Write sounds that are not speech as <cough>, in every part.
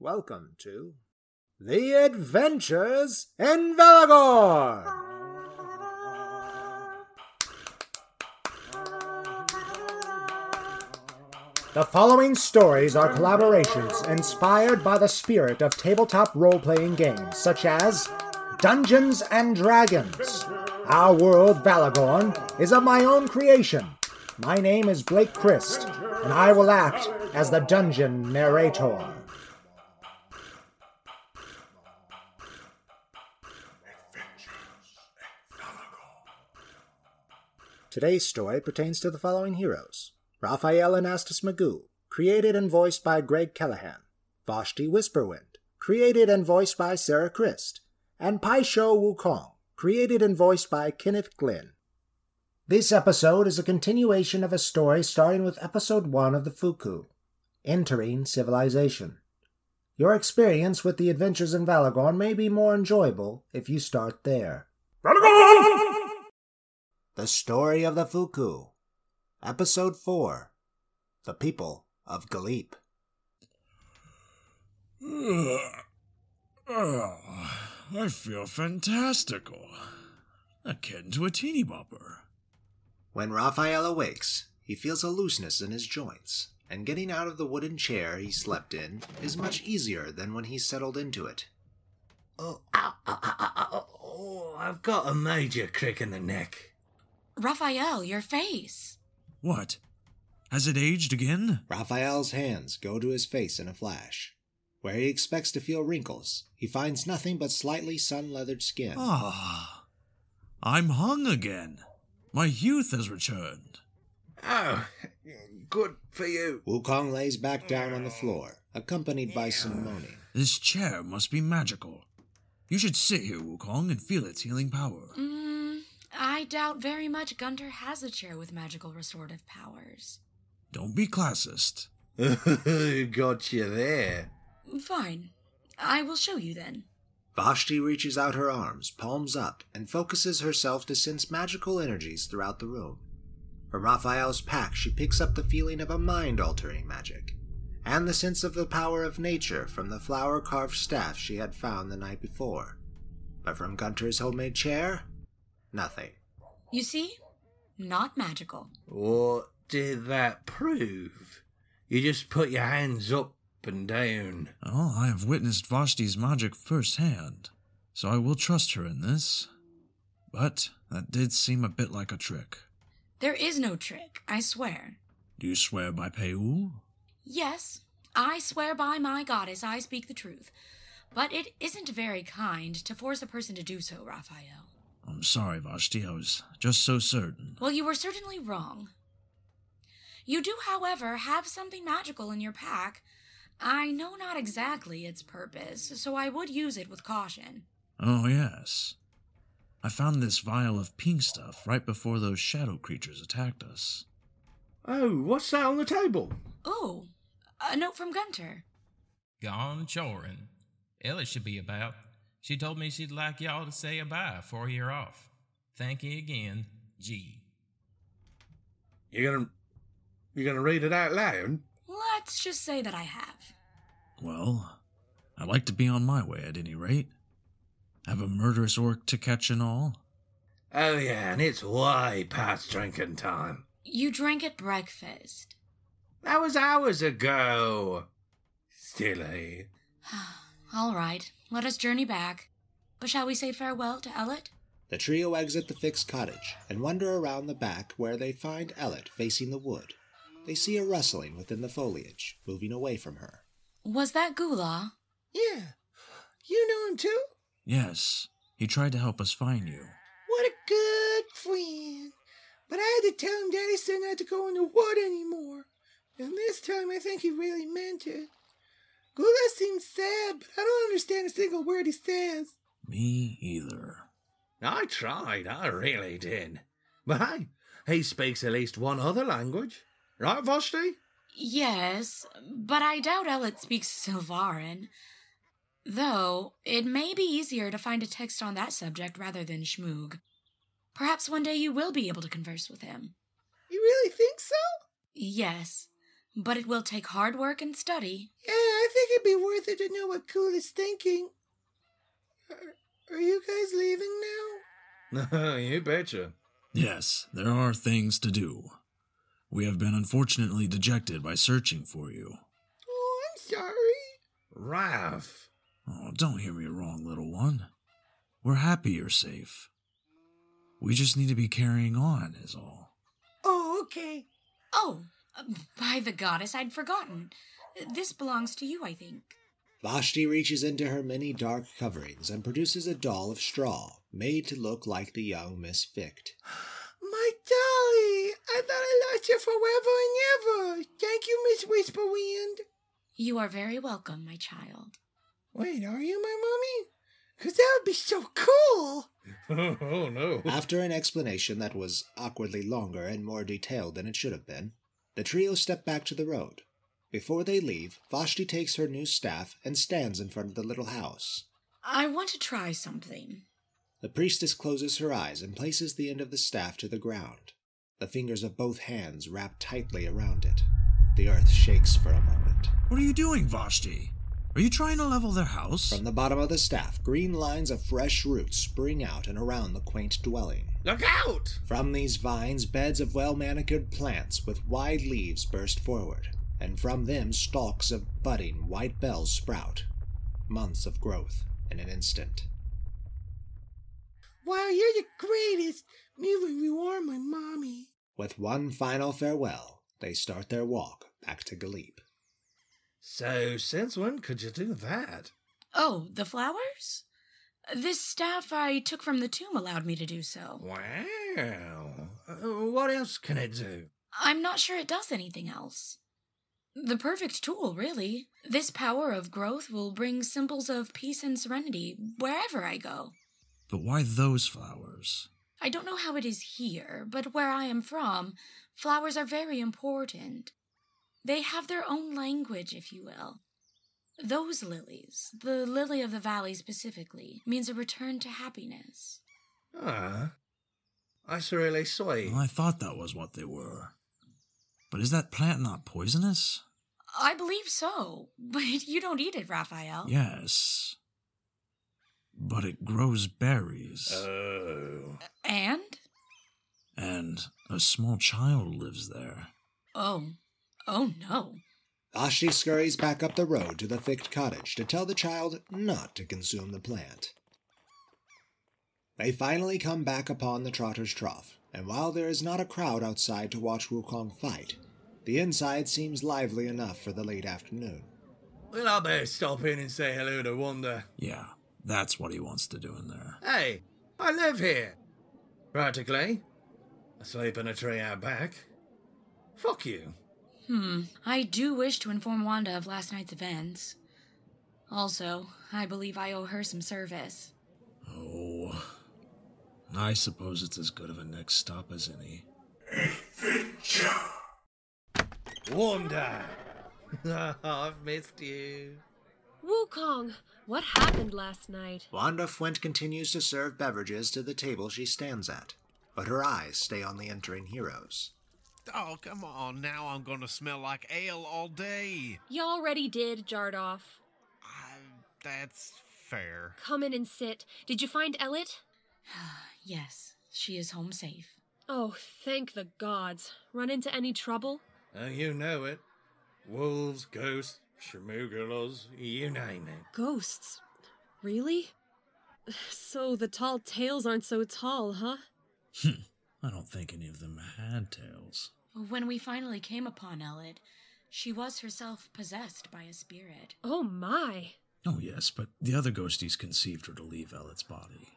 Welcome to The Adventures in Velagor! The following stories are collaborations inspired by the spirit of tabletop role playing games such as Dungeons and Dragons. Our world, Valagorn, is of my own creation. My name is Blake Christ, and I will act as the dungeon narrator. Today's story pertains to the following heroes Raphael Anastas Magoo, created and voiced by Greg Callahan, Vashti Whisperwind, created and voiced by Sarah Christ, and Pai Sho Wukong, created and voiced by Kenneth Glynn. This episode is a continuation of a story starting with episode 1 of the Foo'ku, Entering Civilization. Your experience with the adventures in Valagorn may be more enjoyable if you start there. The Story of the Foo'ku, Episode 4 The People of Gileep. Oh, I feel fantastical. Akin to a teeny bopper. When Raphael awakes, he feels a looseness in his joints, and getting out of the wooden chair he slept in is much easier than when he settled into it. Oh, ow, ow, ow, ow, ow, oh, I've got a major crick in the neck. Raphael, your face. What? Has it aged again? Raphael's hands go to his face in a flash. Where he expects to feel wrinkles, he finds nothing but slightly sun leathered skin. Ah, I'm hung again. My youth has returned. Oh, good for you. Wukong lays back down on the floor, accompanied by some moaning. This chair must be magical. You should sit here, Wukong, and feel its healing power. Mm, I doubt very much Gunter has a chair with magical restorative powers. Don't be classist. <laughs> got you there. Fine. I will show you then. Vashti reaches out her arms, palms up, and focuses herself to sense magical energies throughout the room. From Raphael's pack, she picks up the feeling of a mind altering magic, and the sense of the power of nature from the flower carved staff she had found the night before. But from Gunter's homemade chair, nothing. You see? Not magical. What did that prove? You just put your hands up and down. Oh, I have witnessed Vashti's magic firsthand, so I will trust her in this. But that did seem a bit like a trick. There is no trick, I swear. Do you swear by Peul? Yes, I swear by my goddess I speak the truth. But it isn't very kind to force a person to do so, Raphael. I'm sorry, Vashti. I was just so certain. Well, you were certainly wrong. You do, however, have something magical in your pack. I know not exactly its purpose, so I would use it with caution. Oh, yes. I found this vial of pink stuff right before those shadow creatures attacked us. Oh, what's that on the table? Oh, a note from Gunter. Gone chorin'. Ella should be about. She told me she'd like y'all to say a bye before you're off. Thank you again, G. You're gonna, you're gonna read it out loud? Let's just say that I have. Well, I'd like to be on my way at any rate. Have a murderous orc to catch and all. Oh yeah, and it's way past drinking time. You drank at breakfast. That was hours ago. Silly. Eh? <sighs> All right, let us journey back. But shall we say farewell to Ellet? The trio exit the fixed cottage and wander around the back where they find Ellet facing the wood. They see a rustling within the foliage, moving away from her. Was that Gula? Yeah. You know him too? Yes, he tried to help us find you. What a good friend. But I had to tell him Daddy said not to go in the wood anymore. And this time I think he really meant it. Gula seems sad, but I don't understand a single word he says. Me either. I tried, I really did. But hey, he speaks at least one other language. Right, Vashti? Yes, but I doubt Ellet speaks Silvarin. Though, it may be easier to find a text on that subject rather than Schmoog. Perhaps one day you will be able to converse with him. You really think so? Yes, but it will take hard work and study. Yeah, I think it'd be worth it to know what Cool is thinking. Are, are you guys leaving now? <laughs> you betcha. Yes, there are things to do. We have been unfortunately dejected by searching for you. Oh, I'm sorry. Ralph. Oh, don't hear me wrong, little one. We're happy you're safe. We just need to be carrying on, is all. Oh, okay. Oh, by the goddess, I'd forgotten. This belongs to you, I think. Vashti reaches into her many dark coverings and produces a doll of straw, made to look like the young Miss Ficht. <gasps> My dolly! I thought I lost you forever and ever. Thank you, Miss Whisperwind. You are very welcome, my child. Wait, are you my mommy? Because that would be so cool. <laughs> oh, no. After an explanation that was awkwardly longer and more detailed than it should have been, the trio step back to the road. Before they leave, Vashti takes her new staff and stands in front of the little house. I want to try something. The priestess closes her eyes and places the end of the staff to the ground. The fingers of both hands wrap tightly around it. The earth shakes for a moment. What are you doing, Vashti? Are you trying to level their house? From the bottom of the staff, green lines of fresh roots spring out and around the quaint dwelling. Look out! From these vines, beds of well manicured plants with wide leaves burst forward, and from them stalks of budding white bells sprout. Months of growth in an instant. Wow, you're the greatest. Even you are my mommy. With one final farewell, they start their walk back to Gileep. So, since when could you do that? Oh, the flowers? This staff I took from the tomb allowed me to do so. Wow. Uh, what else can it do? I'm not sure it does anything else. The perfect tool, really. This power of growth will bring symbols of peace and serenity wherever I go. But why those flowers? I don't know how it is here, but where I am from, flowers are very important. They have their own language, if you will. Those lilies, the lily of the valley specifically, means a return to happiness. Ah. That's really sweet. Well, I thought that was what they were. But is that plant not poisonous? I believe so, <laughs> but you don't eat it, Raphael. Yes. But it grows berries. Oh. And? and a small child lives there. Oh. Oh no. Vashti scurries back up the road to the Ficht cottage to tell the child not to consume the plant. They finally come back upon the Trotter's Trough, and while there is not a crowd outside to watch Wukong fight, the inside seems lively enough for the late afternoon. Well, I better stop in and say hello to Wanda. Yeah, that's what he wants to do in there. Hey, I live here. Practically. I sleep in a tree out back. Fuck you. Hmm. I do wish to inform Wanda of last night's events. Also, I believe I owe her some service. Oh. I suppose it's as good of a next stop as any. Adventure! Wanda! <laughs> I've missed you. Wukong, what happened last night? Wanda Fuent continues to serve beverages to the table she stands at, but her eyes stay on the entering heroes. Oh, come on. Now I'm going to smell like ale all day. You already did, Jardoff. I, that's fair. Come in and sit. Did you find Ellet? <sighs> Yes, she is home safe. Oh, thank the gods. Run into any trouble? Oh, you know it. Wolves, ghosts, schmoogalas, you name it. Ghosts. Really? <sighs> So the tall tales aren't so tall, huh? <laughs> I don't think any of them had tails. When we finally came upon Ellet, she was herself possessed by a spirit. Oh my. Oh, yes, but the other ghosties conceived her to leave Ellet's body.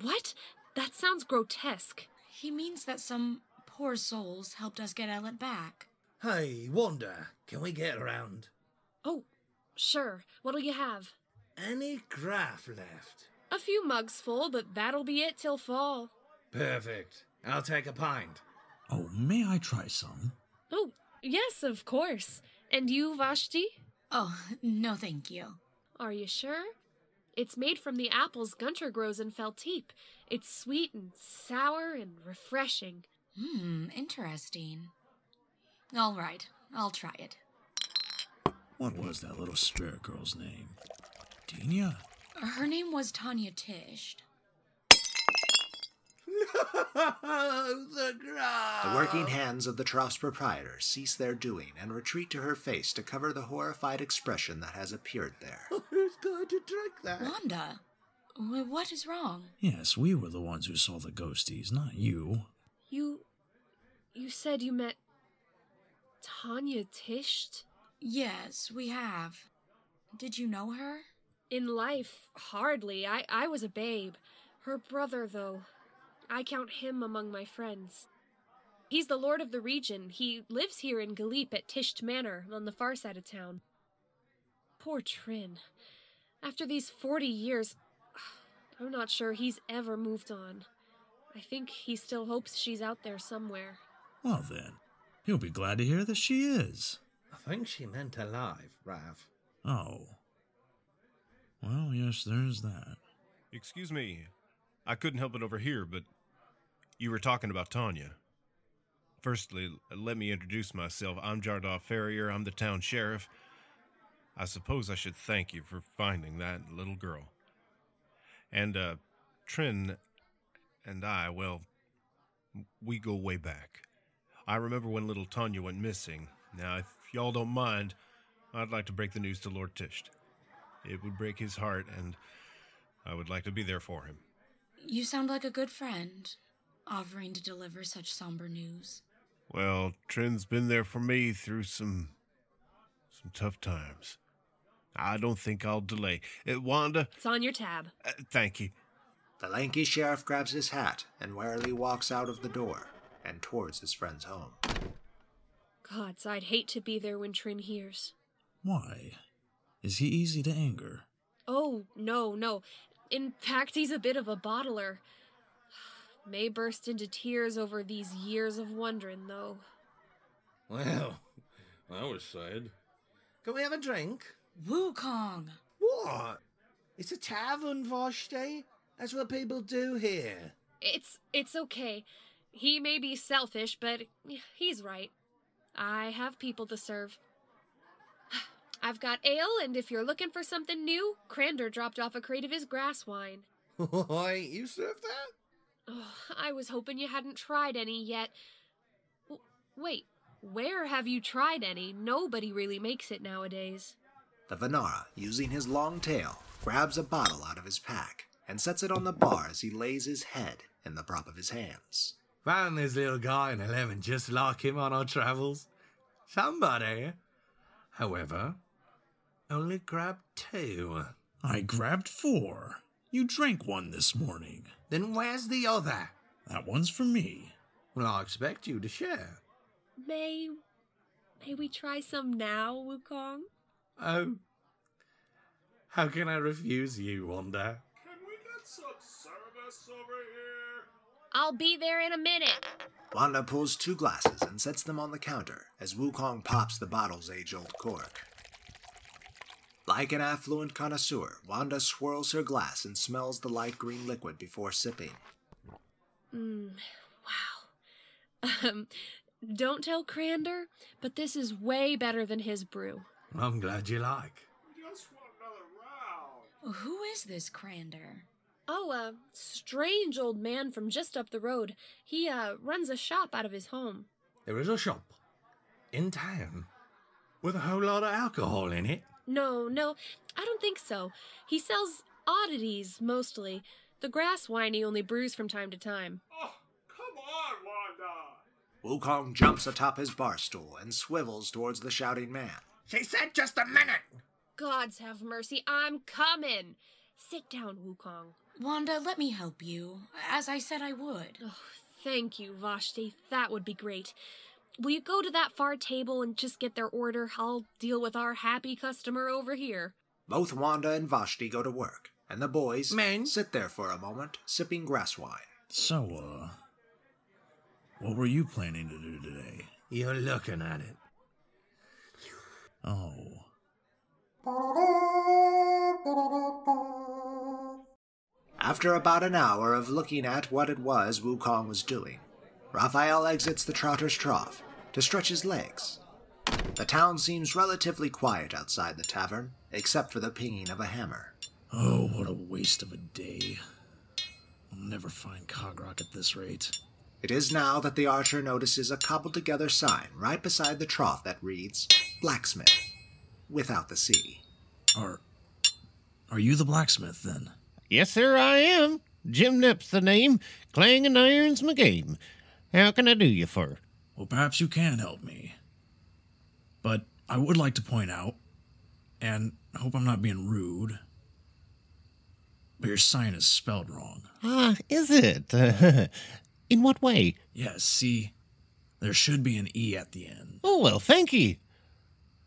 What? That sounds grotesque. He means that some poor souls helped us get Ellet back. Hey, Wanda, can we get around? Oh, sure. What'll you have? Any graph left? A few mugs full, but that'll be it till fall. Perfect. I'll take a pint. Oh, may I try some? Oh, yes, of course. And you, Vashti? Oh, no thank you. Are you sure? It's made from the apples Gunter grows in Felteep. It's sweet and sour and refreshing. Hmm, interesting. All right, I'll try it. What was that little spirit girl's name? Dina? Her name was Tanya Tisht. No, <laughs> the grass. The working hands of the trough's proprietor cease their doing and retreat to her face to cover the horrified expression that has appeared there. <laughs> Who's going to drink that? Wanda, what is wrong? Yes, we were the ones who saw the ghosties, not you. You. You said you met. Tanya Tisht? Yes, we have. Did you know her? In life, hardly. I, I was a babe. Her brother, though. I count him among my friends. He's the lord of the region. He lives here in Gileep at Tisht Manor, on the far side of town. Poor Trin. After these forty years, <sighs> I'm not sure he's ever moved on. I think he still hopes she's out there somewhere. Well then, he'll be glad to hear that she is. I think she meant alive, Rav. Oh. Well, yes, there's that. Excuse me. I couldn't help it over here, but you were talking about Tanya. Firstly, let me introduce myself. I'm Jardoff Ferrier. I'm the town sheriff. I suppose I should thank you for finding that little girl. And, uh, Trin and I, well, we go way back. I remember when little Tanya went missing. Now, if y'all don't mind, I'd like to break the news to Lord Tisht. It would break his heart, and I would like to be there for him. You sound like a good friend, offering to deliver such somber news. Well, Trin's been there for me through some some tough times. I don't think I'll delay. Uh, Wanda, It's on your tab. uh, thank you. The lanky sheriff grabs his hat and warily walks out of the door and towards his friend's home. Gods, I'd hate to be there when Trin hears. Why? Is he easy to anger? Oh, no, no. In fact, he's a bit of a bottler. May burst into tears over these years of wondering, though. Well, that was sad. Can we have a drink? Wukong! What? It's a tavern, Vashti. That's what people do here. It's it's okay. He may be selfish, but he's right. I have people to serve. <sighs> I've got ale, and if you're looking for something new, Crander dropped off a crate of his grass wine. <laughs> Why, you serve that? Oh, I was hoping you hadn't tried any yet. W- wait, where have you tried any? Nobody really makes it nowadays. The Venara, using his long tail, grabs a bottle out of his pack and sets it on the bar as he lays his head in the prop of his hands. Found this little guy in 11 just like him on our travels. Somebody, however, only grabbed two. I grabbed four. You drank one this morning. Then where's the other? That one's for me. Well, I expect you to share. May. May we try some now, Wukong? Oh. How can I refuse you, Wanda? Can we get some service over here? I'll be there in a minute. Wanda pulls two glasses and sets them on the counter as Wukong pops the bottle's age old cork. Like an affluent connoisseur, Wanda swirls her glass and smells the light green liquid before sipping. Mm, wow. Um, don't tell Crander, but this is way better than his brew. I'm glad you like. Just want another round. Who is this Crander? Oh, a strange old man from just up the road. He, uh, runs a shop out of his home. There is a shop in town with a whole lot of alcohol in it. No, no, I don't think so. He sells oddities, mostly. The grass wine he only brews from time to time. Oh, come on, Wanda. Wukong jumps atop his bar stool and swivels towards the shouting man. She said just a minute. Gods have mercy, I'm coming! Sit down, Wukong. Wanda, let me help you, as I said I would. Oh, thank you, Vashti. That would be great. Will you go to that far table and just get their order? I'll deal with our happy customer over here. Both Wanda and Vashti go to work, and the boys Men? sit there for a moment, sipping grass wine. So, uh, what were you planning to do today? You're looking at it. Oh, After about an hour of looking at what it was Wukong was doing, Raphael exits the Trotter's Trough to stretch his legs The town seems relatively quiet outside the tavern, except for the pinging of a hammer. Oh, what a waste of a day. I'll never find Cogrock at this rate. It is now that the archer notices a cobbled together sign right beside the trough that reads Blacksmith, without the C. Are. Are you the blacksmith then? Yes, sir, I am. Jim Nip's the name. Clanging iron's my game. How can I do you for? Well, perhaps you can help me. But I would like to point out, and I hope I'm not being rude, but your sign is spelled wrong. Ah, is it? <laughs> in what way? Yes, see, there should be an E at the end. Oh, well, thank ye.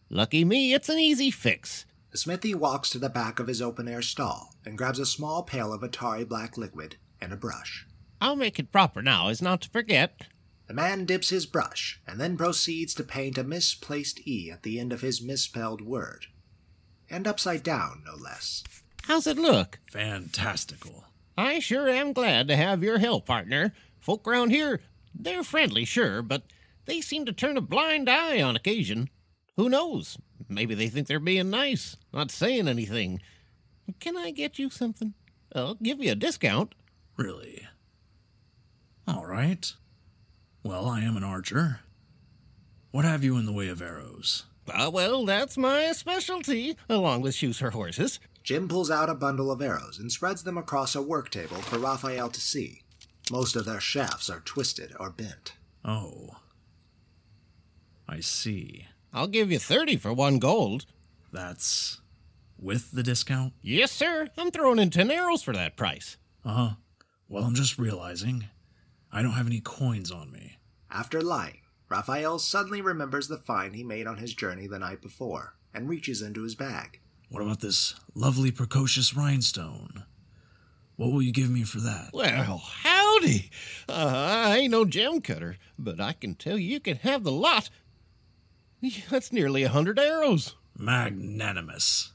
Lucky me, it's an easy fix. Smithy walks to the back of his open air stall and grabs a small pail of Atari black liquid and a brush. I'll make it proper now, as not to forget. The man dips his brush and then proceeds to paint a misplaced E at the end of his misspelled word. And upside down, no less. How's it look? Fantastical. I sure am glad to have your help, partner. Folk round here, they're friendly, sure, but they seem to turn a blind eye on occasion. Who knows? Maybe they think they're being nice, not saying anything. Can I get you something? I'll give you a discount. Really? All right. Well, I am an archer. What have you in the way of arrows? Ah, well, that's my specialty, along with shoes for horses. Jim pulls out a bundle of arrows and spreads them across a work table for Raphael to see. Most of their shafts are twisted or bent. Oh. I see. I'll give you 30 for one gold. That's with the discount? Yes, sir. I'm throwing in 10 arrows for that price. Uh huh. Well, I'm just realizing I don't have any coins on me. After lying, Raphael suddenly remembers the find he made on his journey the night before and reaches into his bag. What about this lovely precocious rhinestone? What will you give me for that? Well, howdy! Uh, I ain't no gem cutter, but I can tell you, you can have the lot. <laughs> That's nearly a hundred arrows. Magnanimous.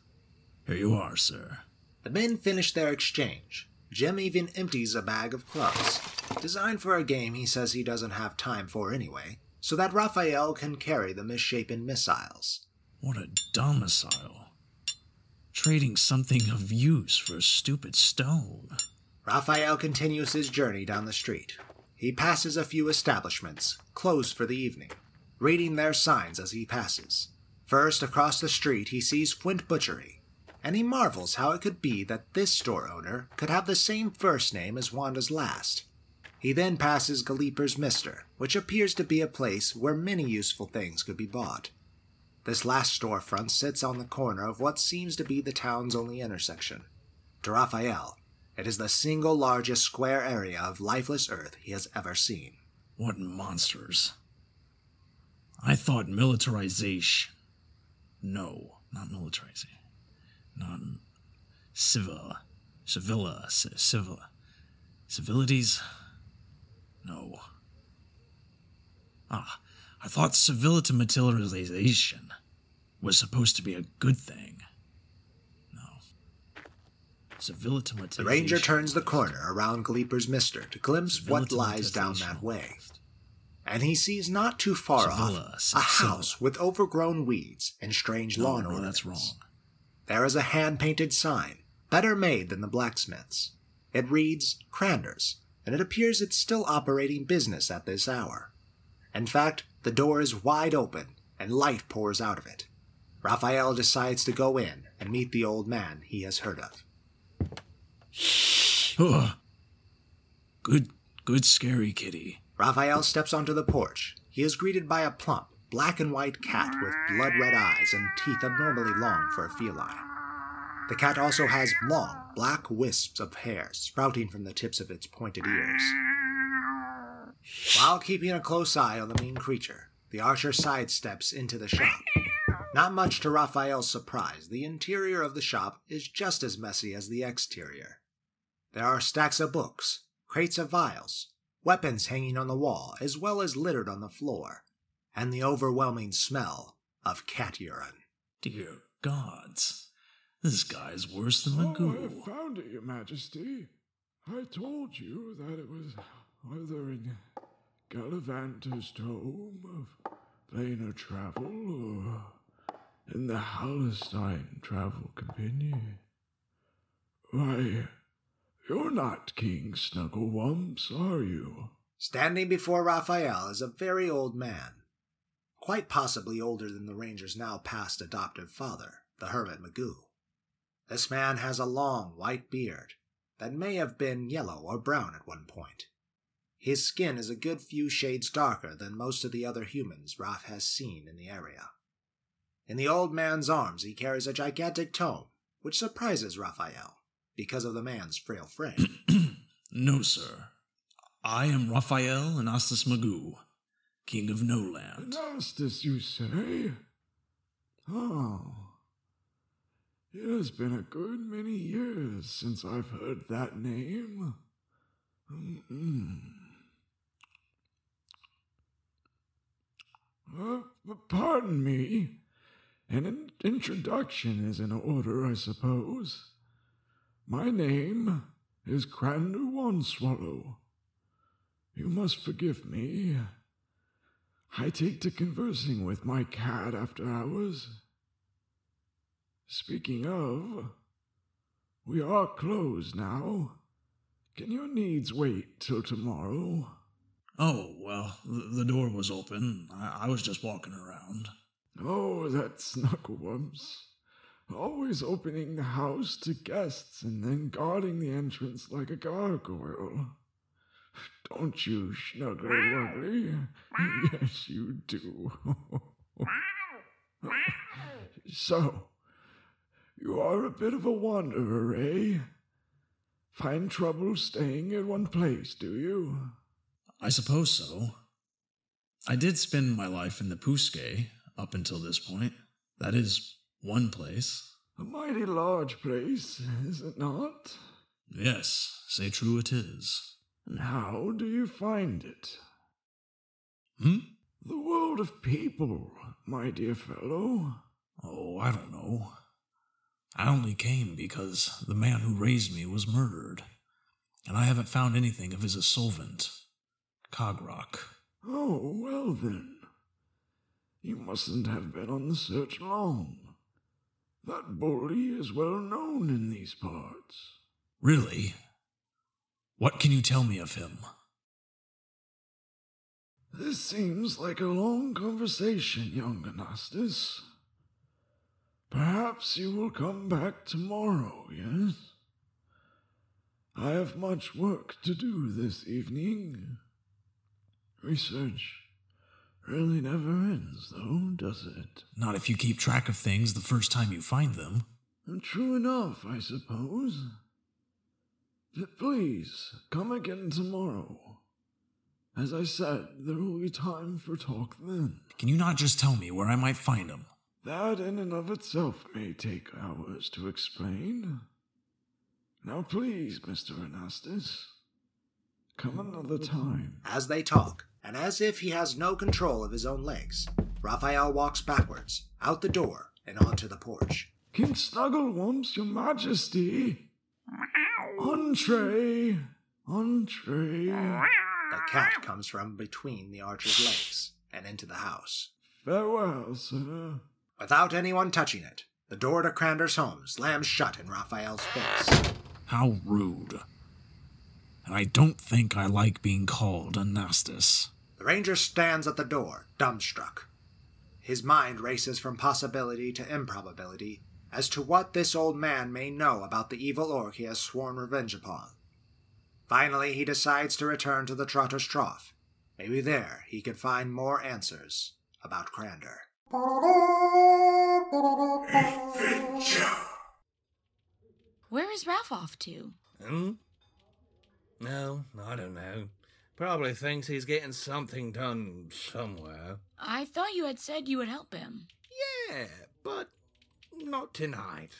Here you are, sir. The men finish their exchange. Jim even empties a bag of clubs, designed for a game he says he doesn't have time for anyway, so that Raphael can carry the misshapen missiles. What a domicile. Trading something of use for a stupid stone. Raphael continues his journey down the street. He passes a few establishments, closed for the evening, reading their signs as he passes. First, across the street, he sees Flint Butchery, and he marvels how it could be that this store owner could have the same first name as Wanda's last. He then passes Galeeper's Mister, which appears to be a place where many useful things could be bought. This last storefront sits on the corner of what seems to be the town's only intersection. To Raphael, it is the single largest square area of lifeless earth he has ever seen. What monsters. I thought militarization. No, not militarizing. Not civil. Civilla. Civil. Civilities? No. Ah, I thought civility materialization was supposed to be a good thing. No. Civility The ranger turns the corner around Gleeper's Mister to glimpse what lies down that way. And he sees not too far off a house with overgrown weeds and strange No, lawn no, ornaments. that's wrong. There is a hand painted sign, better made than the blacksmith's. It reads Cranders, and it appears it's still operating business at this hour. In fact, the door is wide open and light pours out of it. Raphael decides to go in and meet the old man he has heard of. <sighs> Ugh. Good, good scary kitty. Raphael steps onto the porch. He is greeted by a plump, black and white cat with blood red eyes and teeth abnormally long for a feline. The cat also has long, black wisps of hair sprouting from the tips of its pointed ears. While keeping a close eye on the mean creature, the archer sidesteps into the shop. Not much to Raphael's surprise, the interior of the shop is just as messy as the exterior. There are stacks of books, crates of vials, weapons hanging on the wall, as well as littered on the floor, and the overwhelming smell of cat urine. Dear gods. This guy's worse than So oh, I found it, Your Majesty. I told you that it was either in Gallivanter's tome of planar travel or in the Halestine travel company? Why, you're not King Snugglewumps, are you? Standing before Raphael is a very old man, quite possibly older than the ranger's now past adoptive father, the hermit Magoo. This man has a long white beard that may have been yellow or brown at one point. His skin is a good few shades darker than most of the other humans Raph has seen in the area. In the old man's arms he carries a gigantic tome, which surprises Raphael because of the man's frail frame. <clears throat> no, sir. I am Raphael Anastas Magoo, king of No Land. Anastas, you say? Oh. It has been a good many years since I've heard that name. Mm-mm. Uh, pardon me. An in- introduction is in order, I suppose. My name is Crander Swallow. You must forgive me. I take to conversing with my cat after hours. Speaking of, we are closed now. Can your needs wait till tomorrow? Oh, well, the door was open. I, I was just walking around. Oh, that Snugglewumps. Always opening the house to guests and then guarding the entrance like a gargoyle. Don't you, Snuggly Wuggly? <laughs> yes, you do. <laughs> so, you are a bit of a wanderer, eh? Find trouble staying at one place, do you? I suppose so. I did spend my life in the Puske up until this point. That is one place. A mighty large place, is it not? Yes, say true it is. And how do you find it? Hmm? The world of people, my dear fellow. Oh, I don't know. I only came because the man who raised me was murdered, and I haven't found anything of his assolvent, Cogrock. Oh, well then. You mustn't have been on the search long. That bully is well known in these parts. Really? What can you tell me of him? This seems like a long conversation, young Anastas. Perhaps you will come back tomorrow, yes? I have much work to do this evening. Research really never ends, though, does it? Not if you keep track of things the first time you find them. True enough, I suppose. But please, come again tomorrow. As I said, there will be time for talk then. Can you not just tell me where I might find him? That in and of itself may take hours to explain. Now please, Mr. Anastas, come another time. As they talk, and as if he has no control of his own legs, Raphael walks backwards, out the door, and onto the porch. King Snugglewumps, your majesty! Entree! Entree! The cat comes from between the archer's legs and into the house. Farewell, sir. Without anyone touching it, the door to Crander's home slams shut in Raphael's face. How rude. And I don't think I like being called Anastas. The ranger stands at the door, dumbstruck. His mind races from possibility to improbability as to what this old man may know about the evil orc he has sworn revenge upon. Finally, he decides to return to the Trotter's Trough. Maybe there he could find more answers about Crander. Adventure. Where is Ralph off to? Hmm? No, I don't know. Probably thinks he's getting something done somewhere. I thought you had said you would help him. Yeah, but not tonight.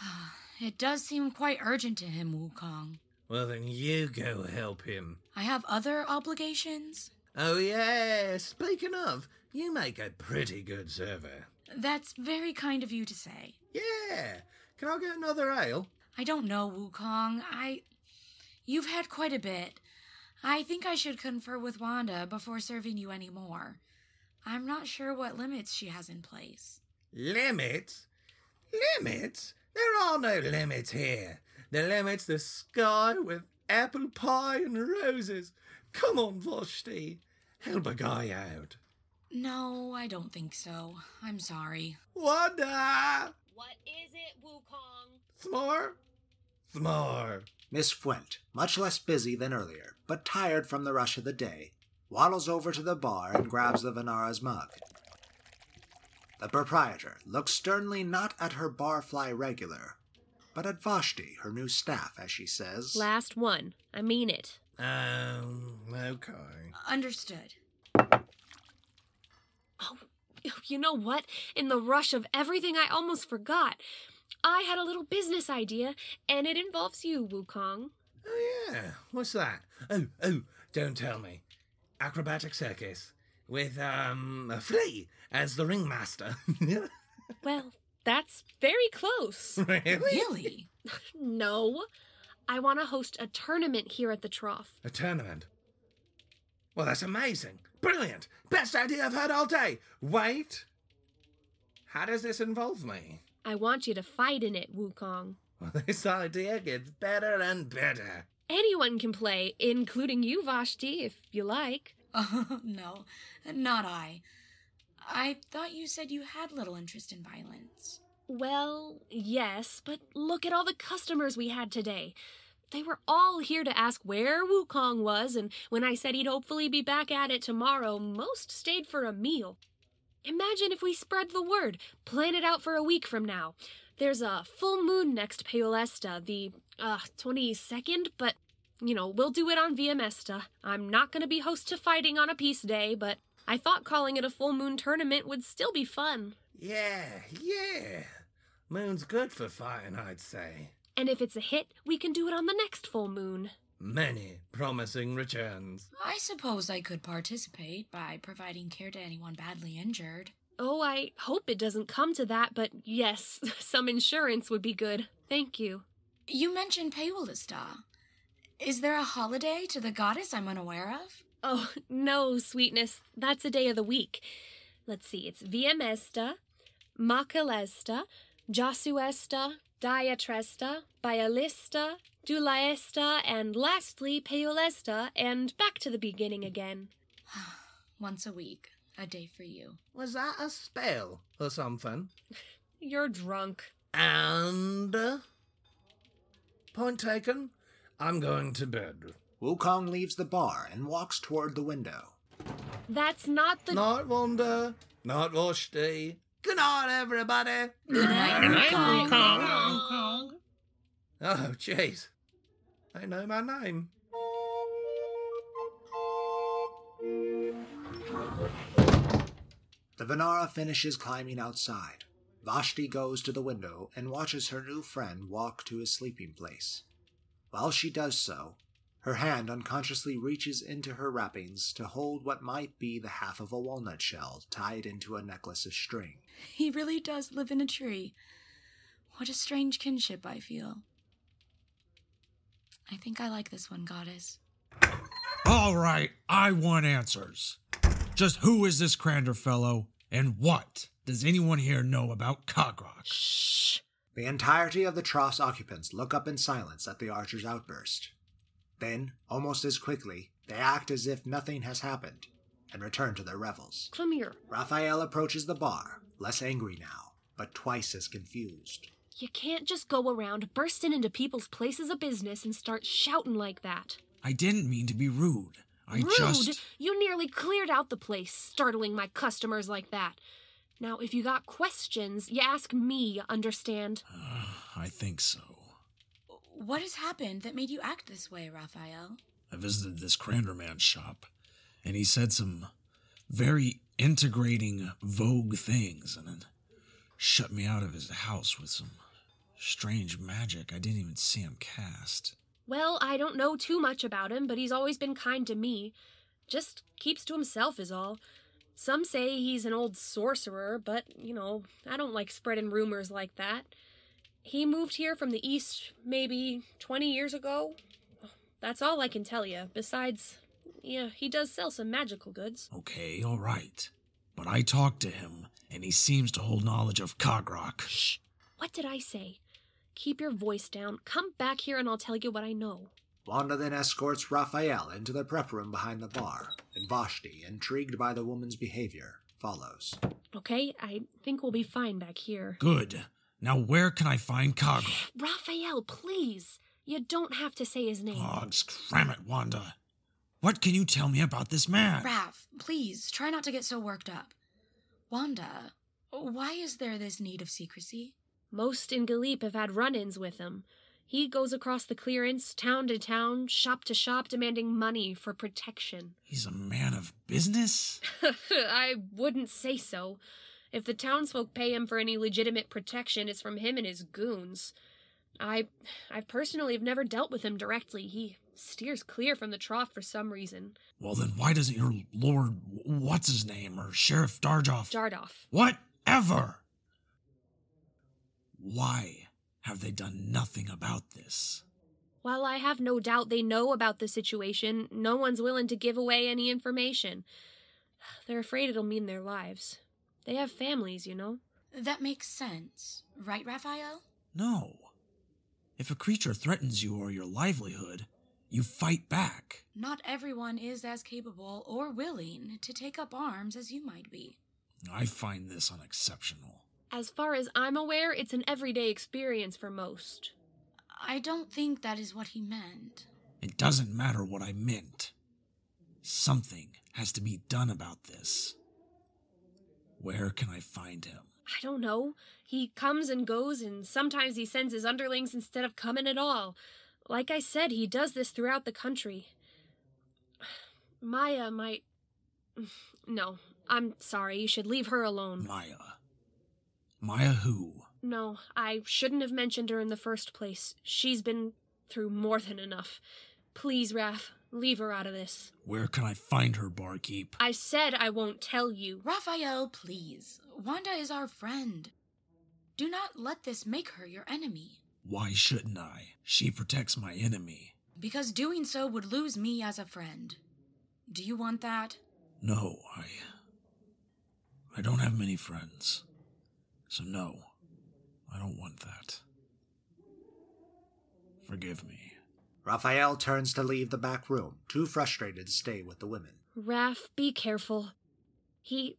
<sighs> it does seem quite urgent to him, Wukong. Well, then you go help him. I have other obligations. Oh, yeah. Speaking of, you make a pretty good server. That's very kind of you to say. Yeah. Can I get another ale? I don't know, Wukong. I. You've had quite a bit. I think I should confer with Wanda before serving you any more. I'm not sure what limits she has in place. Limits? Limits? There are no limits here. The limit's the sky with apple pie and roses. Come on, Vashti. Help a guy out. No, I don't think so. I'm sorry. Wanda! What is it, Wukong? S'more? S'more. Miss Fuent, much less busy than earlier, but tired from the rush of the day, waddles over to the bar and grabs the Venara's mug. The proprietor looks sternly not at her barfly regular, but at Vashti, her new staff, as she says, Last one. I mean it. Um, okay. Understood. Oh, you know what? In the rush of everything, I almost forgot. I had a little business idea, and it involves you, Wukong. Oh, yeah. What's that? Oh, oh, don't tell me. Acrobatic circus with, um, a flea as the ringmaster. <laughs> Well, that's very close. <laughs> really? Really? <laughs> no. I want to host a tournament here at the Trough. A tournament. Well, that's amazing. Brilliant. Best idea I've heard all day. Wait. How does this involve me? I want you to fight in it, Wukong. Well, this idea gets better and better. Anyone can play, including you, Vashti, if you like. Oh, no, not I. I thought you said you had little interest in violence. Well, yes, but look at all the customers we had today. They were all here to ask where Wukong was, and when I said he'd hopefully be back at it tomorrow, most stayed for a meal. Imagine if we spread the word, plan it out for a week from now. There's a full moon next Paolesta, the uh 22nd, but you know, we'll do it on Viamesta. I'm not going to be host to fighting on a peace day, but I thought calling it a full moon tournament would still be fun. Yeah, yeah. Moon's good for fighting, I'd say. And if it's a hit, we can do it on the next full moon. Many promising returns. I suppose I could participate by providing care to anyone badly injured. Oh, I hope it doesn't come to that, but yes, <laughs> some insurance would be good. Thank you. You mentioned Paolesta. Is there a holiday to the goddess I'm unaware of? Oh, no, sweetness. That's a day of the week. Let's see, it's Viamesta, Macalesta, Josuesta, Diatresta, Bialista, Dulaesta, and lastly Paolesta, and back to the beginning again. <sighs> Once a week, a day for you. Was that a spell or something? <laughs> You're drunk. And. uh, Point taken. I'm going to bed. Wukong leaves the bar and walks toward the window. That's not the. Night, Wanda. Night, Vashti. Good night, everybody. Good night, Good night, Wukong. Wukong. Oh, jeez. They know my name. The Venara finishes climbing outside. Vashti goes to the window and watches her new friend walk to his sleeping place. While she does so, her hand unconsciously reaches into her wrappings to hold what might be the half of a walnut shell tied into a necklace of string. He really does live in a tree. What a strange kinship I feel. I think I like this one, goddess. All right, I want answers. Just who is this Crander fellow, and what does anyone here know about Cogrock? Shh. The entirety of the trough's occupants look up in silence at the archer's outburst. Then, almost as quickly, they act as if nothing has happened and return to their revels. Come here. Raphael approaches the bar, less angry now, but twice as confused. You can't just go around bursting into people's places of business and start shouting like that. I didn't mean to be rude. I Rude! just. You nearly cleared out the place, startling my customers like that. Now, if you got questions, you ask me, understand? <sighs> I think so. What has happened that made you act this way, Raphael? I visited this Crander man's shop, and he said some very integrating vogue things, and then shut me out of his house with some strange magic I didn't even see him cast. Well, I don't know too much about him, but he's always been kind to me. Just keeps to himself, is all. Some say he's an old sorcerer, but, you know, I don't like spreading rumors like that. He moved here from the east maybe 20 years ago. That's all I can tell you. Besides, yeah, he does sell some magical goods. Okay, all right. but I talked to him, and he seems to hold knowledge of Cogrock. Shh! What did I say? Keep your voice down. Come back here and I'll tell you what I know. Wanda then escorts Raphael into the prep room behind the bar, and Vashti, intrigued by the woman's behavior, follows. Okay, I think we'll be fine back here. Good. Now where can I find Cogrock? <sighs> Raphael, please! You don't have to say his name. Oh, scram it, Wanda. What can you tell me about this man? Raph, please, try not to get so worked up. Wanda, why is there this need of secrecy? Most in Gileep have had run ins with him. He goes across the clearance, town to town, shop to shop, demanding money for protection. He's a man of business? <laughs> I wouldn't say so. If the townsfolk pay him for any legitimate protection, it's from him and his goons. I I personally have never dealt with him directly. He steers clear from the trough for some reason. Well, then why doesn't your Lord, what's his name, or Sheriff Darjoff? Jardoff. Whatever! Why have they done nothing about this? While I have no doubt they know about the situation, no one's willing to give away any information. <sighs> They're afraid it'll mean their lives. They have families, you know. That makes sense, right, Raphael? No. If a creature threatens you or your livelihood, you fight back. Not everyone is as capable or willing to take up arms as you might be. I find this unexceptional. As far as I'm aware, it's an everyday experience for most. I don't think that is what he meant. It doesn't matter what I meant. Something has to be done about this. Where can I find him? I don't know. He comes and goes, and sometimes he sends his underlings instead of coming at all. Like I said, he does this throughout the country. <sighs> Maya might. <sighs> No, I'm sorry. You should leave her alone. Maya. Maya who? No, I shouldn't have mentioned her in the first place. She's been through more than enough. Please, Raph, leave her out of this. Where can I find her, barkeep? I said I won't tell you. Raphael, please. Wanda is our friend. Do not let this make her your enemy. Why shouldn't I? She protects my enemy. Because doing so would lose me as a friend. Do you want that? No, I. I don't have many friends. So, no, I don't want that. Forgive me. Raphael turns to leave the back room, too frustrated to stay with the women. Raph, be careful. He.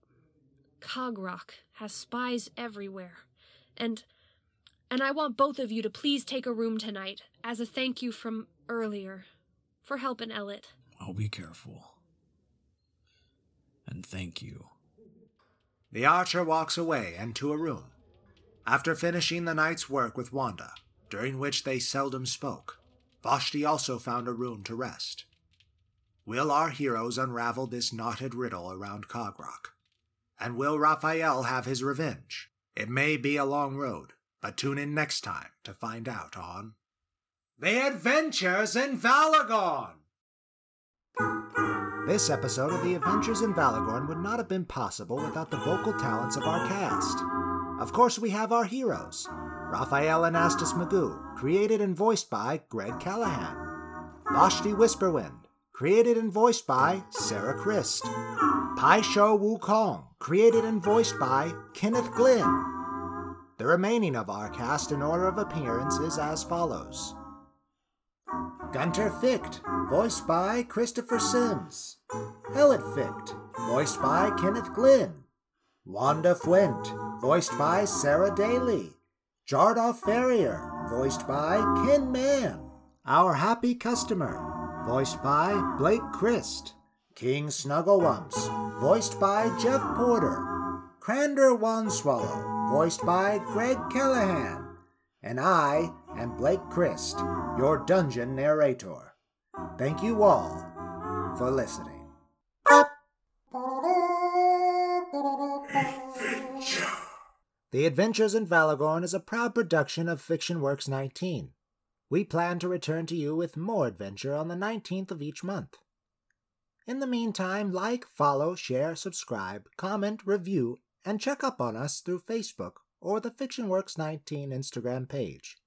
Cogrock has spies everywhere. And. And I want both of you to please take a room tonight, as a thank you from earlier, for helping Ellet. I'll be careful. And thank you. The archer walks away and to a room. After finishing the night's work with Wanda, during which they seldom spoke, Vashti also found a room to rest. Will our heroes unravel this knotted riddle around Cogrock? And will Raphael have his revenge? It may be a long road, but tune in next time to find out on The Adventures in Valagorn! This episode of The Adventures in Valagorn would not have been possible without the vocal talents of our cast. Of course, we have our heroes Raphael Anastas Magoo, created and voiced by Greg Callahan, Vashti Whisperwind, created and voiced by Sarah Christ, Pai Sho Wukong, created and voiced by Kenneth Glynn. The remaining of our cast in order of appearance is as follows. Gunter Ficht, voiced by Christopher Sims. Elliot Ficht, voiced by Kenneth Glynn. Wanda Fuent, voiced by Sarah Daly. Jardoff Farrier, voiced by Ken Mann. Our Happy Customer, voiced by Blake Christ. King Snugglewumps, voiced by Jeff Porter. Crander Wanswallow, voiced by Greg Callahan. And I am Blake Christ, your dungeon narrator. Thank you all for listening. The Adventures in Valagorn is a proud production of Fiction Works 19. We plan to return to you with more adventure on the 19th of each month. In the meantime, like, follow, share, subscribe, comment, review, and check up on us through Facebook or the Fiction Works 19 Instagram page.